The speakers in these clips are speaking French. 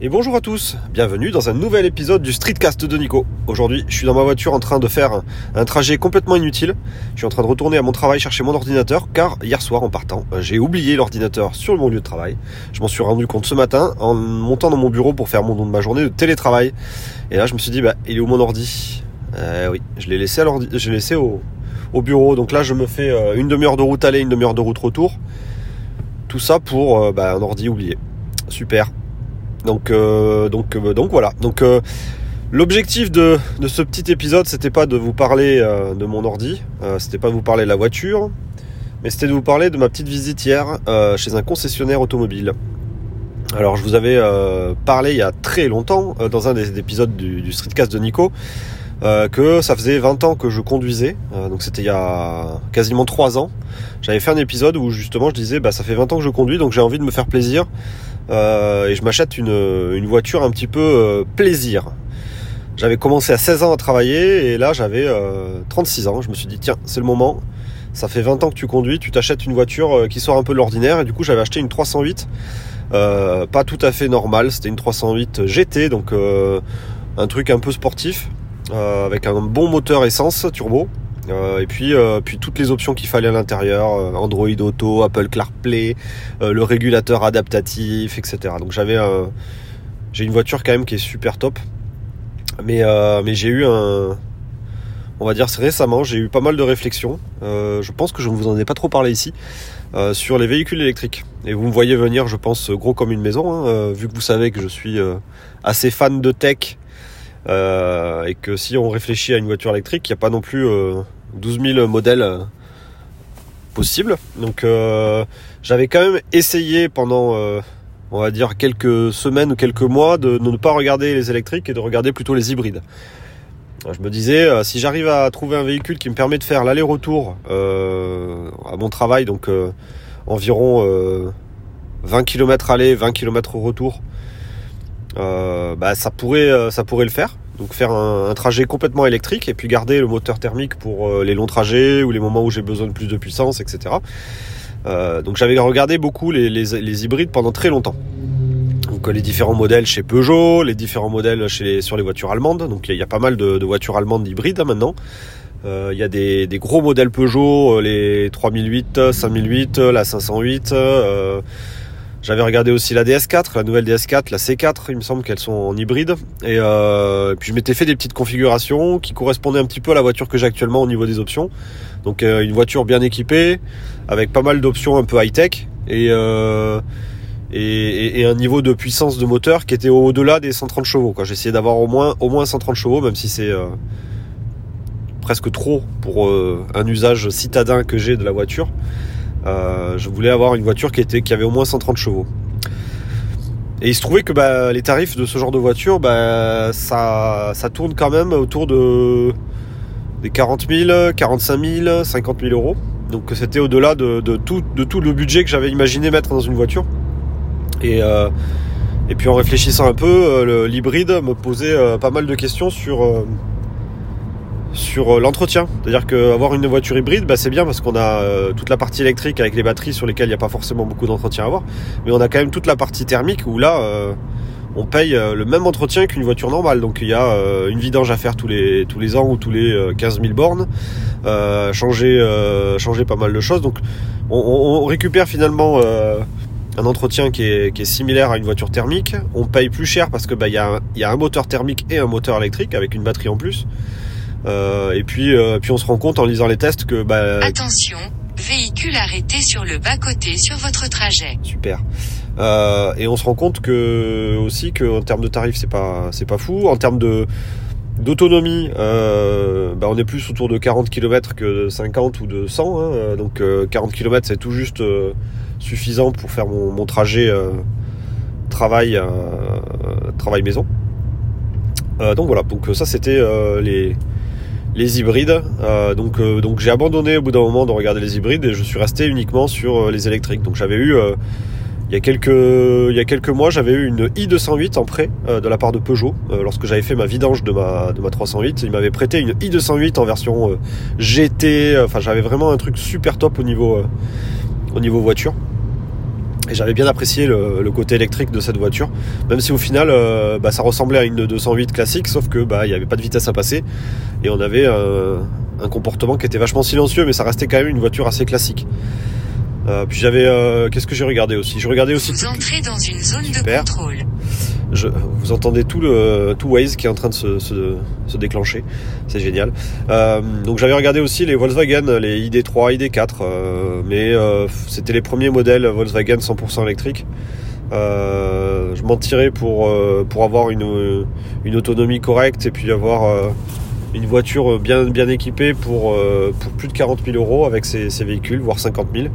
Et bonjour à tous, bienvenue dans un nouvel épisode du Streetcast de Nico. Aujourd'hui, je suis dans ma voiture en train de faire un trajet complètement inutile. Je suis en train de retourner à mon travail chercher mon ordinateur car hier soir en partant, j'ai oublié l'ordinateur sur mon lieu de travail. Je m'en suis rendu compte ce matin en montant dans mon bureau pour faire mon don de ma journée de télétravail. Et là, je me suis dit, bah, il est où mon ordi? Euh, Oui, je l'ai laissé, à je l'ai laissé au... au, bureau. Donc là, je me fais euh, une demi-heure de route aller, une demi-heure de route retour. Tout ça pour euh, bah, un ordi oublié. Super. Donc, euh, donc, euh, donc voilà. Donc euh, l'objectif de, ce petit épisode, c'était pas de vous parler de mon ordi, c'était pas de vous parler de la voiture, mais c'était de vous parler de ma petite visite hier chez un concessionnaire automobile. Alors je vous avais parlé il y a très longtemps dans un des épisodes du, du Streetcast de Nico. que ça faisait 20 ans que je conduisais, donc c'était il y a quasiment 3 ans. J'avais fait un épisode où justement je disais bah ça fait 20 ans que je conduis donc j'ai envie de me faire plaisir euh, et je m'achète une, voiture un petit peu euh, plaisir. J'avais commencé à 16 ans à travailler et là j'avais 36 euh, ans. Je me suis dit tiens c'est le moment. Ça fait 20 ans que tu conduis, tu t'achètes une voiture qui sort un peu de l'ordinaire et du coup j'avais acheté une 308. pas tout à fait normale, c'était une 308 GT donc un truc un peu sportif avec un bon moteur essence turbo et puis, euh, puis toutes les options qu'il fallait à l'intérieur, euh, Android Auto, Apple CarPlay, le régulateur adaptatif, etc. Donc j'avais j'ai une voiture quand même qui est super top. Mais, mais j'ai eu un, on va dire récemment, j'ai eu pas mal de réflexions. je pense que je ne vous en ai pas trop parlé ici sur les véhicules électriques. Et vous me voyez venir, je pense, gros comme une maison, hein, vu que vous savez que je suis assez fan de tech. et que si on réfléchit à une voiture électrique, il n'y a pas non plus 12 000 modèles euh, possibles. Donc euh, j'avais quand même essayé pendant euh, on va dire quelques semaines ou quelques mois de ne pas regarder les électriques et de regarder plutôt les hybrides. Je me disais, si j'arrive à trouver un véhicule qui me permet de faire l'aller-retour à mon travail, donc environ 20 km aller, 20 km retour, bah, ça, pourrait, ça pourrait le faire. Donc faire un, trajet complètement électrique et puis garder le moteur thermique pour euh, les longs trajets ou les moments où j'ai besoin de plus de puissance, etc. Euh, donc j'avais regardé beaucoup les, hybrides pendant très longtemps. Donc les différents modèles chez Peugeot, les différents modèles sur les voitures allemandes. Donc il y, a pas mal de, voitures allemandes hybrides hein, maintenant. Euh, il y a des, des, gros modèles Peugeot, les 3008, 5008, la 508. J'avais regardé aussi la DS4, la nouvelle DS4, la C4, il me semble qu'elles sont en hybride. Et euh, puis je m'étais fait des petites configurations qui correspondaient un petit peu à la voiture que j'ai actuellement au niveau des options. Donc euh, une voiture bien équipée, avec pas mal d'options un peu high-tech. Et, euh, et, et, un niveau de puissance de moteur qui était au-delà des 130 chevaux. J'ai essayé d'avoir au moins, au moins 130 chevaux, même si c'est presque trop pour un usage citadin que j'ai de la voiture. Euh, je voulais avoir une voiture qui, était, qui avait au moins 130 chevaux. Et il se trouvait que bah, les tarifs de ce genre de voiture, bah, ça, tourne quand même autour de des 40 000, 45 000, 50 000 euros. Donc c'était au-delà de, tout, le budget que j'avais imaginé mettre dans une voiture. Et, euh, puis en réfléchissant un peu, euh, l'hybride me posait pas mal de questions sur sur euh, l'entretien. C'est-à-dire qu'avoir une voiture hybride, bah, c'est bien parce qu'on a euh, toute la partie électrique avec les batteries sur lesquelles il n'y a pas forcément beaucoup d'entretien à avoir. Mais on a quand même toute la partie thermique où là, euh, on paye le même entretien qu'une voiture normale. Donc il y a une vidange à faire tous les, ans ou tous les 15 000 bornes, changer, changer pas mal de choses. Donc on, récupère finalement un entretien qui est, similaire à une voiture thermique. On paye plus cher parce que bah, y a un moteur thermique et un moteur électrique avec une batterie en plus. Euh, et puis, euh, puis on se rend compte en lisant les tests que... Bah, Attention, véhicule arrêté sur le bas-côté sur votre trajet. Super. Euh, et on se rend compte que aussi qu'en termes de tarifs, c'est pas, c'est pas fou. En termes de d'autonomie, euh, bah on est plus autour de 40 km que de 50 ou de 100. Hein. Donc 40 km, c'est tout juste suffisant pour faire mon, mon trajet travail, travail maison. donc voilà, donc ça c'était les, les hybrides. Euh, donc euh, donc j'ai abandonné au bout d'un moment de regarder les hybrides et je suis resté uniquement sur euh, les électriques. Donc j'avais eu il y a quelques il mois j'avais eu une i208 en prêt de la part de Peugeot lorsque j'avais fait ma vidange de ma de ma 308 ils m'avaient prêté une i208 en version GT enfin j'avais vraiment un truc super top au niveau au niveau voiture Et j'avais bien apprécié le, côté électrique de cette voiture, même si au final euh, bah, ça ressemblait à une 208 classique, sauf que bah il n'y avait pas de vitesse à passer et on avait un comportement qui était vachement silencieux, mais ça restait quand même une voiture assez classique. Euh, puis j'avais, euh, qu'est-ce que j'ai regardé aussi? Je regardais aussi. Vous entrez dans une zone de contrôle. Je, vous entendez tout le tout Waze qui est en train de se, se, déclencher, c'est génial. Euh, donc j'avais regardé aussi les Volkswagen, les ID3, ID4, mais c'était les premiers modèles Volkswagen 100% électriques. je m'en tirais pour pour avoir une, une autonomie correcte et puis avoir une voiture bien, bien équipée pour, pour plus de 40 000 euros avec ces, ces véhicules, voire 50 000.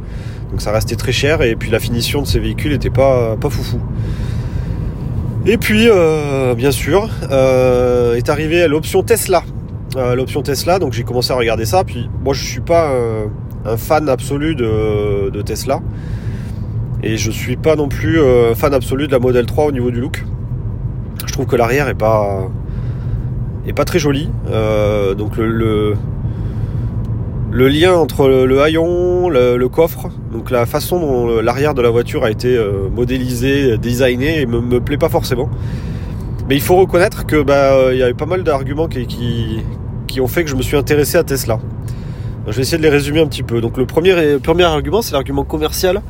Donc ça restait très cher et puis la finition de ces véhicules n'était pas, pas foufou. Et puis, euh, bien sûr, euh, est arrivé l'option Tesla. Euh, l'option Tesla, donc j'ai commencé à regarder ça. Puis moi, je suis pas un, fan absolu de, Tesla. Et je suis pas non plus fan absolu de la Model 3 au niveau du look. Je trouve que l'arrière est pas est pas très joli. donc le, le lien entre le, haillon, le, coffre, donc la façon dont l'arrière de la voiture a été euh, modélisé, designé, me, me plaît pas forcément. Mais il faut reconnaître que bah il y avait pas mal d'arguments qui, qui, ont fait que je me suis intéressé à Tesla. Je vais essayer de les résumer un petit peu. Donc le premier, premier argument, c'est l'argument commercial.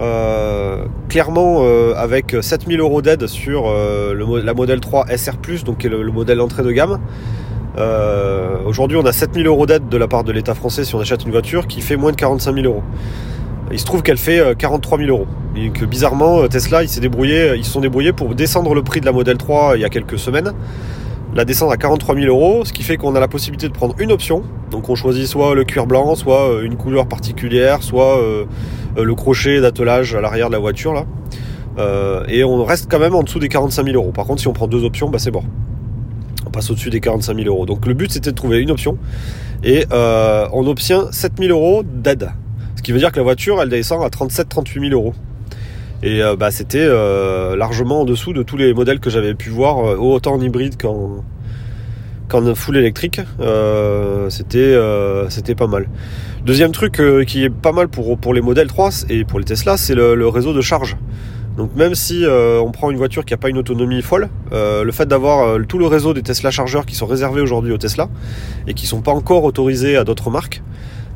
Euh, clairement, euh, avec 7000 euros d'aide sur la modèle 3 SR+, donc qui est le, le modèle d'entrée de gamme, euh, aujourd'hui, on a 7000 euros d'aide de la part de l'État français si on achète une voiture qui fait moins de 45 000 euros. Il se trouve qu'elle fait 43 euh, 000 euros. Et que bizarrement, euh, Tesla, ils se sont débrouillés pour descendre le prix de la Model 3 il y a quelques semaines. La descendre à 43 000 euros, ce qui fait qu'on a la possibilité de prendre une option. Donc on choisit soit le cuir blanc, soit une couleur particulière, soit le crochet d'attelage à l'arrière de la voiture là. et on reste quand même en dessous des 45 000 euros. Par contre, si on prend deux options, bah c'est bon au-dessus des 45 000 euros. Donc le but c'était de trouver une option et euh, on obtient 7 000 euros d'aide. Ce qui veut dire que la voiture elle descend à 37-38 000 euros. Et euh, bah, c'était euh, largement en dessous de tous les modèles que j'avais pu voir, autant en hybride qu'en qu'en full électrique. c'était c'était pas mal. Deuxième truc qui est pas mal pour, pour les modèles 3 et pour les Tesla, c'est le réseau de charge. Donc même si euh, on prend une voiture qui n'a pas une autonomie folle, euh, le fait d'avoir euh, tout le réseau des Tesla chargeurs qui sont réservés aujourd'hui aux Tesla et qui sont pas encore autorisés à d'autres marques,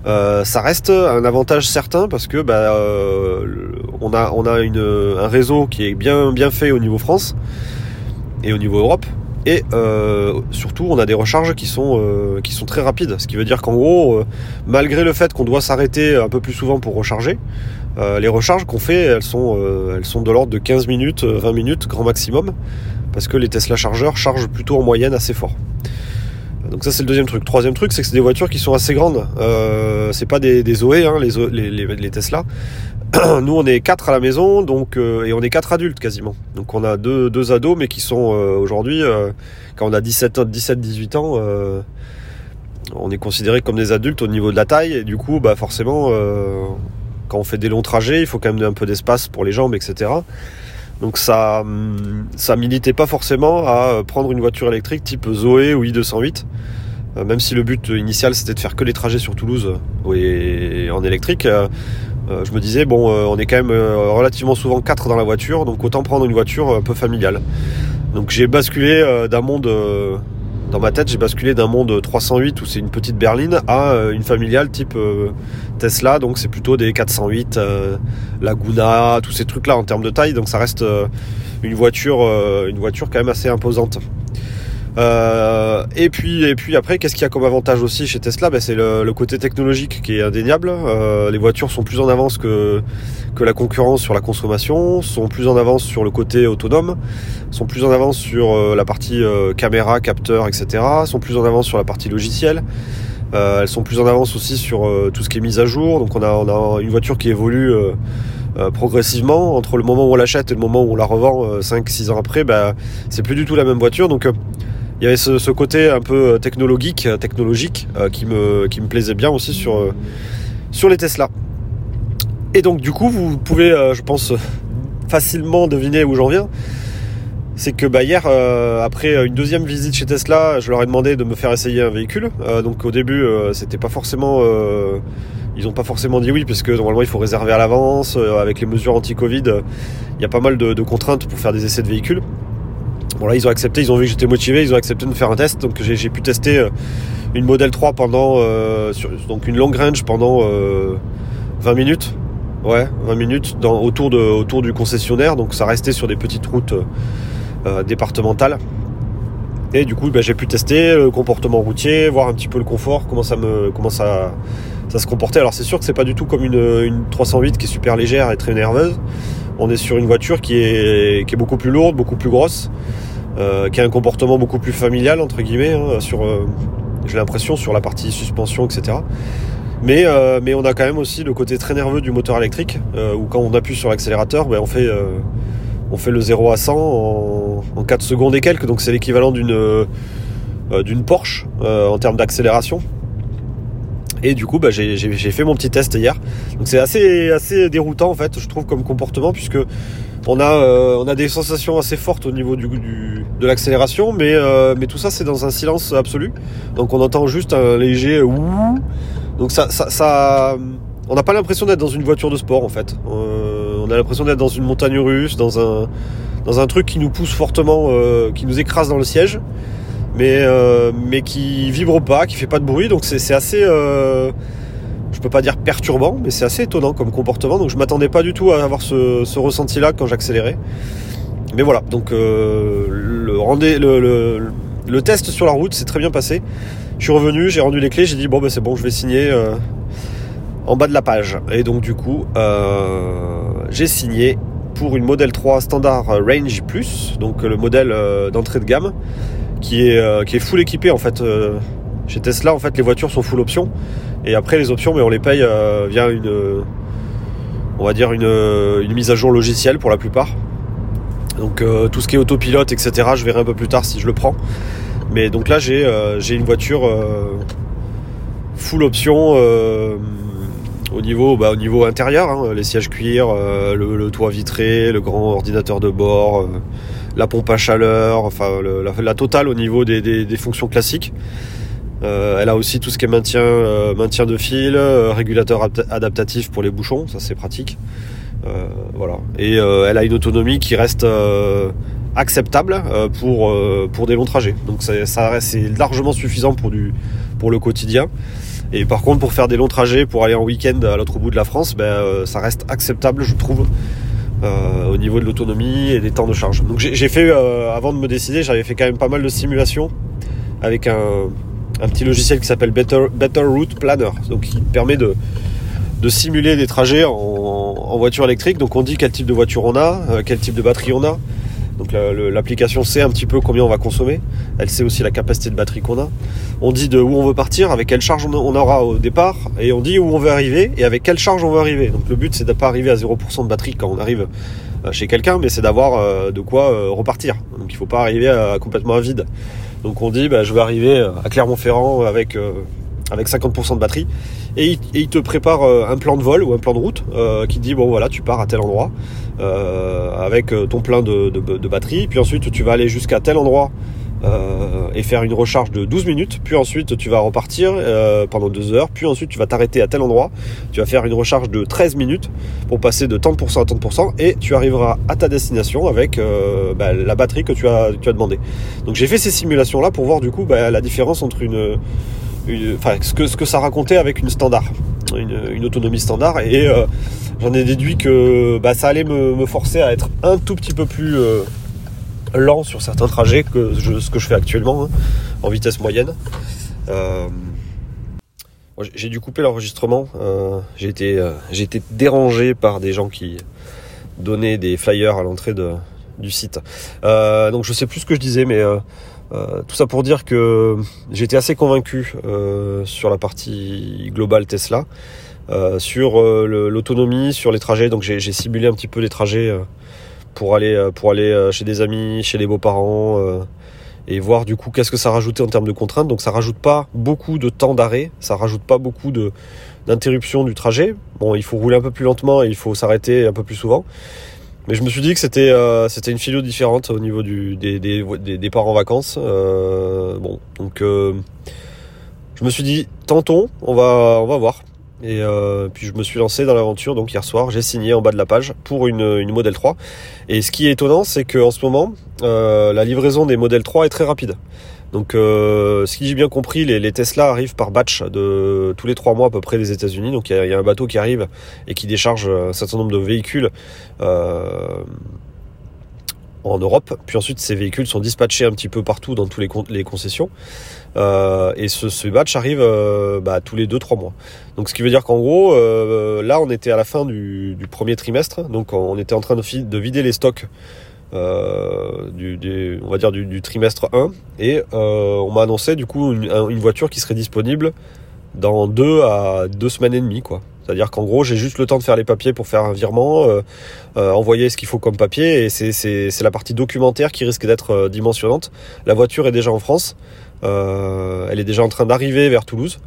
ça reste un avantage certain parce que bah, on a, on a une, un réseau qui est bien, bien fait au niveau France et au niveau Europe. Et surtout, on a des recharges qui sont, qui sont très rapides. Ce qui veut dire qu'en gros, malgré le fait qu'on doit s'arrêter un peu plus souvent pour recharger, euh, les recharges qu'on fait, elles sont, euh, elles sont de l'ordre de 15 minutes, 20 euh, minutes, grand maximum, parce que les Tesla chargeurs chargent plutôt en moyenne assez fort. Donc ça c'est le deuxième truc. Troisième truc, c'est que c'est des voitures qui sont assez grandes. Euh, c'est pas des, Zoé, hein, les, les, les, Tesla. Nous on est quatre à la maison, donc et on est quatre adultes quasiment. Donc on a deux, deux ados, mais qui sont aujourd'hui, quand on a 17, 17 18 ans, on est considéré comme des adultes au niveau de la taille, et du coup, bah forcément, quand on fait des longs trajets, il faut quand même un peu d'espace pour les jambes, etc. Donc ça, hum, ça militait pas forcément à prendre une voiture électrique type Zoé ou i208. Euh, même si le but initial c'était de faire que les trajets sur Toulouse et en électrique, euh, euh, je me disais bon, on est quand même relativement souvent quatre dans la voiture, donc autant prendre une voiture un peu familiale. Donc j'ai basculé d'un monde dans ma tête, j'ai basculé d'un monde 308 où c'est une petite berline à euh, une familiale type euh, Tesla, donc c'est plutôt des 408, euh, Laguna, tous ces trucs-là en termes de taille, donc ça reste une voiture, une voiture quand même assez imposante. Euh, et puis et puis après, qu'est-ce qu'il y a comme avantage aussi chez Tesla? Ben, C'est le, côté technologique qui est indéniable. Euh, les voitures sont plus en avance que, que la concurrence sur la consommation, sont plus en avance sur le côté autonome, sont plus en avance sur euh, la partie caméra, capteur, etc. sont plus en avance sur la partie logicielle. elles sont plus en avance aussi sur tout ce qui est mise à jour. Donc on a, on a une voiture qui évolue progressivement entre le moment où on l'achète et le moment où on la revend 5-6 ans après. Ben, c'est plus du tout la même voiture. Donc il y avait ce, côté un peu euh, technologique, euh, technologique euh, qui, me, qui me plaisait bien aussi sur, sur les Tesla. Et donc du coup, vous pouvez, je pense, facilement deviner où j'en viens. C'est que bah, hier, après une deuxième visite chez Tesla, je leur ai demandé de me faire essayer un véhicule. donc au début, c'était pas forcément ils n'ont pas forcément dit oui, parce que normalement il faut réserver à l'avance. avec les mesures anti-Covid, il y a pas mal de, contraintes pour faire des essais de véhicules. Bon là ils ont accepté, ils ont vu que j'étais motivé, ils ont accepté de me faire un test. Donc j'ai pu tester une Model 3 pendant donc une long range pendant 20 minutes. Ouais, 20 minutes dans, autour, de, autour du concessionnaire. Donc ça restait sur des petites routes euh, départementales. Et du coup, bah, j'ai pu tester le comportement routier, voir un petit peu le confort, comment ça me, comment ça, ça se comportait. Alors c'est sûr que c'est pas du tout comme une, une, 308 qui est super légère et très nerveuse. On est sur une voiture qui est, qui est beaucoup plus lourde, beaucoup plus grosse, euh, qui a un comportement beaucoup plus familial entre guillemets. Hein, sur, euh, j'ai l'impression sur la partie suspension, etc. Mais, euh, mais on a quand même aussi le côté très nerveux du moteur électrique, euh, où quand on appuie sur l'accélérateur, ben on, fait, euh, le 0 à 100 en, en 4 secondes et quelques, donc c'est l'équivalent d'une Porsche en termes d'accélération. Et du coup, bah, j'ai fait mon petit test hier. Donc c'est assez, déroutant en fait, je trouve, comme comportement, puisque on a, a des sensations assez fortes au niveau de l'accélération, mais, mais tout ça c'est dans un silence absolu. Donc on entend juste un léger ouh donc ça, ça, on n'a pas l'impression d'être dans une voiture de sport en fait. Euh, on a l'impression d'être dans une montagne russe, dans un, truc qui nous pousse fortement, euh, qui nous écrase dans le siège, mais, euh, mais qui vibre pas, qui fait pas de bruit. Donc c'est assez, je peux pas dire perturbant, mais c'est assez étonnant comme comportement. Donc je m'attendais pas du tout à avoir ce, ressenti-là quand j'accélérais. Mais voilà, donc le, le, le test sur la route s'est très bien passé. Je suis revenu, j'ai rendu les clés, j'ai dit bon ben c'est bon, je vais signer euh, en bas de la page. Et donc du coup, euh, j'ai signé pour une modèle 3 standard Range Plus, donc le modèle euh, d'entrée de gamme, qui est, qui est full équipé en fait. chez Tesla, en fait, les voitures sont full option. Et après, les options, mais on les paye via une, on va dire une, mise à jour logicielle pour la plupart. Donc tout ce qui est autopilote, etc. Je verrai un peu plus tard si je le prends. Mais donc là, j'ai euh, une voiture euh, full option euh, au niveau, bah, au niveau intérieur, hein, les sièges cuir, le, toit vitré, le grand ordinateur de bord, la pompe à chaleur, enfin la, totale au niveau des, fonctions classiques. elle a aussi tout ce qui est maintien, maintien de fil, régulateur adaptatif pour les bouchons, ça c'est pratique. voilà. Et elle a une autonomie qui reste acceptable euh, pour, euh, des longs trajets. Donc ça, c'est largement suffisant pour, le quotidien. Et par contre, pour faire des longs trajets, pour aller en week-end à l'autre bout de la France, ben, euh, ça reste acceptable, je trouve, au niveau de l'autonomie et des temps de charge. Donc j'ai fait, avant de me décider, j'avais fait quand même pas mal de simulations avec un, petit logiciel qui s'appelle Better, Better Route Planner, donc qui permet de, simuler des trajets en, en, voiture électrique. Donc on dit quel type de voiture on a, quel type de batterie on a, donc l'application sait un petit peu combien on va consommer. Elle sait aussi la capacité de batterie qu'on a. On dit de où on veut partir, avec quelle charge on aura au départ, et on dit où on veut arriver et avec quelle charge on veut arriver. Donc le but c'est de pas arriver à 0% de batterie quand on arrive euh, chez quelqu'un, mais c'est d'avoir euh, de quoi euh, repartir. Donc il faut pas arriver à, complètement à vide. Donc on dit bah, je vais arriver à Clermont-Ferrand avec avec 50% de batterie et il, te prépare un plan de vol ou un plan de route qui dit bon voilà tu pars à tel endroit euh, avec euh, ton plein de, batterie. Puis ensuite, tu vas aller jusqu'à tel endroit euh, et faire une recharge de 12 minutes. Puis ensuite, tu vas repartir pendant 2 heures. Puis ensuite, tu vas t'arrêter à tel endroit. Tu vas faire une recharge de 13 minutes pour passer de 30% à 30% et tu arriveras à ta destination avec bah, la batterie que tu as, tu as demandé. Donc j'ai fait ces simulations là pour voir du coup bah, la différence entre une, ce que, ça racontait avec une standard, une, autonomie standard et j'en ai déduit que bah, ça allait me, forcer à être un tout petit peu plus euh, lent sur certains trajets que ce que je fais actuellement hein, en vitesse moyenne. Euh, j'ai dû couper l'enregistrement. Euh, j'ai été, dérangé par des gens qui donnaient des flyers à l'entrée du site. donc je sais plus ce que je disais, mais tout ça pour dire que été assez convaincu sur la partie globale Tesla. Euh, sur euh, l'autonomie, sur les trajets. Donc j'ai simulé un petit peu les trajets euh, pour aller, chez des amis, chez les beaux-parents et voir du coup qu'est-ce que ça rajoutait en termes de contraintes. Donc ça rajoute pas beaucoup de temps d'arrêt, ça rajoute pas beaucoup d'interruption du trajet. Bon, il faut rouler un peu plus lentement et il faut s'arrêter un peu plus souvent. Mais je me suis dit que c'était c'était une philo différente au niveau des, des, départs en vacances. bon, donc je me suis dit tentons, on va on va voir. Et puis je me suis lancé dans l'aventure donc hier soir, j'ai signé en bas de la page pour une, une Model 3. Et ce qui est étonnant, c'est qu'en ce moment, la livraison des Model 3 est très rapide. Donc, euh, si j'ai bien compris, les, Tesla arrivent par batch de tous les trois mois à peu près des États-Unis. Donc, il y, a un bateau qui arrive et qui décharge un certain nombre de véhicules euh, en Europe. Puis ensuite, ces véhicules sont dispatchés un petit peu partout dans tous les, les concessions. Euh, et ce, ce, batch arrive bah, tous les deux trois mois. Donc, ce qui veut dire qu'en gros, là, on était à la fin du, premier trimestre. Donc, on était en train de vider les stocks euh, du, on va dire du, trimestre 1 et euh, on m'a annoncé du coup une, voiture qui serait disponible dans deux à deux semaines et demie quoi. C'est-à-dire qu'en gros j'ai juste le temps de faire les papiers pour faire un virement, euh, envoyer ce qu'il faut comme papier et c'est la partie documentaire qui risque d'être dimensionnante. La voiture est déjà en France, elle est déjà en train d'arriver vers Toulouse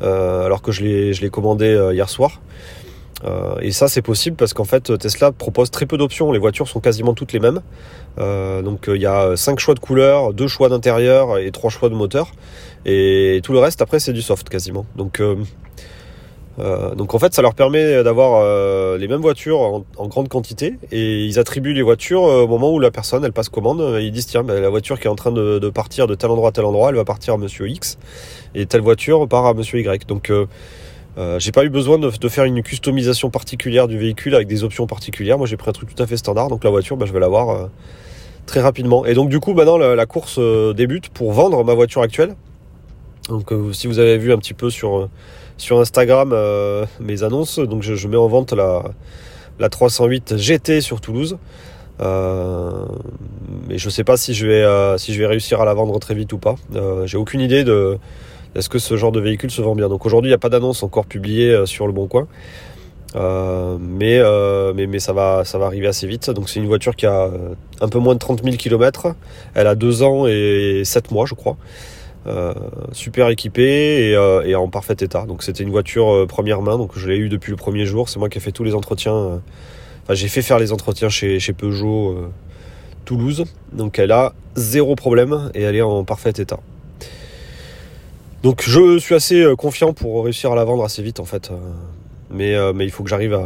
alors que je l'ai commandé hier soir. Euh, et ça, c'est possible parce qu'en fait, Tesla propose très peu d'options. Les voitures sont quasiment toutes les mêmes. Euh, donc, euh, il y a 5 choix de couleurs, 2 choix d'intérieur et 3 choix de moteur. Et tout le reste, après, c'est du soft quasiment. Donc, donc en fait, ça leur permet d'avoir les mêmes voitures en, grande quantité et ils attribuent les voitures au moment où la personne elle passe commande. Ils disent tiens, ben, la voiture qui est en train de, de, partir de tel endroit à tel endroit, elle va partir à Monsieur X et telle voiture part à Monsieur Y. Donc euh, j'ai pas eu besoin de, faire une customisation particulière du véhicule avec des options particulières. Moi, j'ai pris un truc tout à fait standard. Donc la voiture, bah, je vais l'avoir euh, très rapidement. Et donc du coup, maintenant, la, course euh, débute pour vendre ma voiture actuelle. Donc si vous avez vu un petit peu sur sur Instagram mes annonces, donc je, mets en vente la la 308 GT sur Toulouse. mais je sais pas si je vais si je vais réussir à la vendre très vite ou pas. j'ai aucune idée de est-ce que ce genre de véhicule se vend bien? Donc aujourd'hui, il n'y a pas d'annonce encore publiée euh, sur le Bon Coin. Euh, mais, euh, mais, ça va ça va arriver assez vite. Donc c'est une voiture qui a un peu moins de 30 000 km. Elle a 2 ans et 7 mois, je crois. super équipée et, en parfait état. Donc c'était une voiture première main. Donc je l'ai eu depuis le premier jour. C'est moi qui ai fait tous les entretiens. Enfin j'ai fait faire les entretiens chez Peugeot Toulouse. Donc elle a zéro problème et elle est en parfait état. Donc je suis assez euh, confiant pour réussir à la vendre assez vite en fait. Euh, mais, euh, mais il faut que j'arrive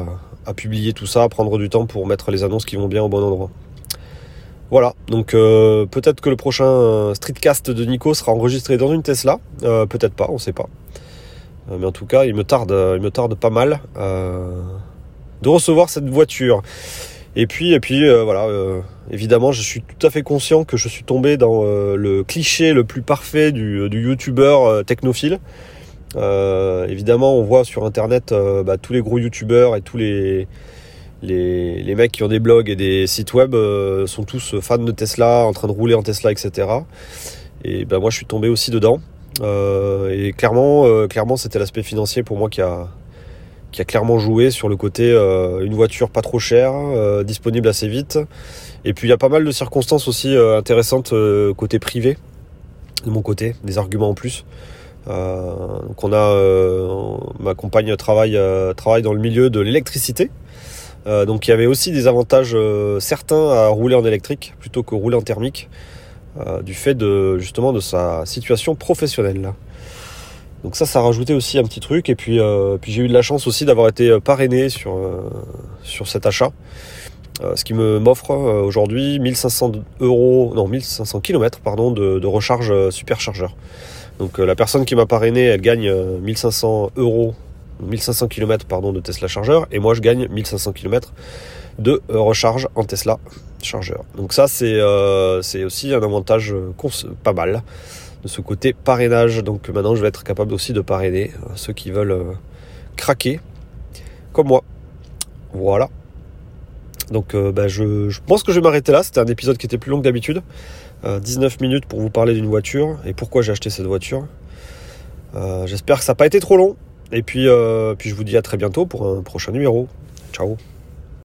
à, publier tout ça, à prendre du temps pour mettre les annonces qui vont bien au bon endroit. Voilà, donc peut-être que le prochain streetcast de Nico sera enregistré dans une Tesla, peut-être pas, on sait pas. mais en tout cas, il me tarde, il me tarde pas mal de recevoir cette voiture. Et puis, et puis euh, voilà, euh, évidemment, je suis tout à fait conscient que je suis tombé dans euh, le cliché le plus parfait du, youtubeur technophile. évidemment, on voit sur internet bah, tous les gros youtubeurs et tous les, les, mecs qui ont des blogs et des sites web sont tous fans de Tesla, en train de rouler en Tesla, etc. Et ben moi, je suis tombé aussi dedans. et clairement, clairement, c'était l'aspect financier pour moi qui a, qui a clairement joué sur le côté euh, une voiture pas trop chère, euh, disponible assez vite. Et puis il y a pas mal de circonstances aussi euh, intéressantes côté privé, de mon côté, des arguments en plus. donc on a ma compagne travaille travaille dans le milieu de l'électricité. donc il y avait aussi des avantages certains à rouler en électrique plutôt que rouler en thermique, du fait de justement de sa situation professionnelle. Donc ça, ça a rajouté aussi un petit truc. Et puis, euh, puis j'ai eu de la chance aussi d'avoir été euh, parrainé sur, euh, sur cet achat. ce qui me m'offre aujourd'hui 1500 euros, non 1500 km pardon, de, recharge superchargeur. Donc la personne qui m'a parrainé, elle gagne 1500 euros, 1500 km pardon, de Tesla chargeur, et moi je gagne 1500 km de recharge en Tesla chargeur. Donc ça c'est aussi un avantage pas mal de ce côté parrainage. Donc maintenant, je vais être capable aussi de parrainer euh, ceux qui veulent euh, craquer, comme moi. Voilà. Donc euh, bah, je, pense que je vais m'arrêter là. C'était un épisode qui était plus long que d'habitude. 19 minutes pour vous parler d'une voiture et pourquoi j'ai acheté cette voiture. J'espère que ça n'a pas été trop long. Et puis, puis je vous dis à très bientôt pour un prochain numéro. Ciao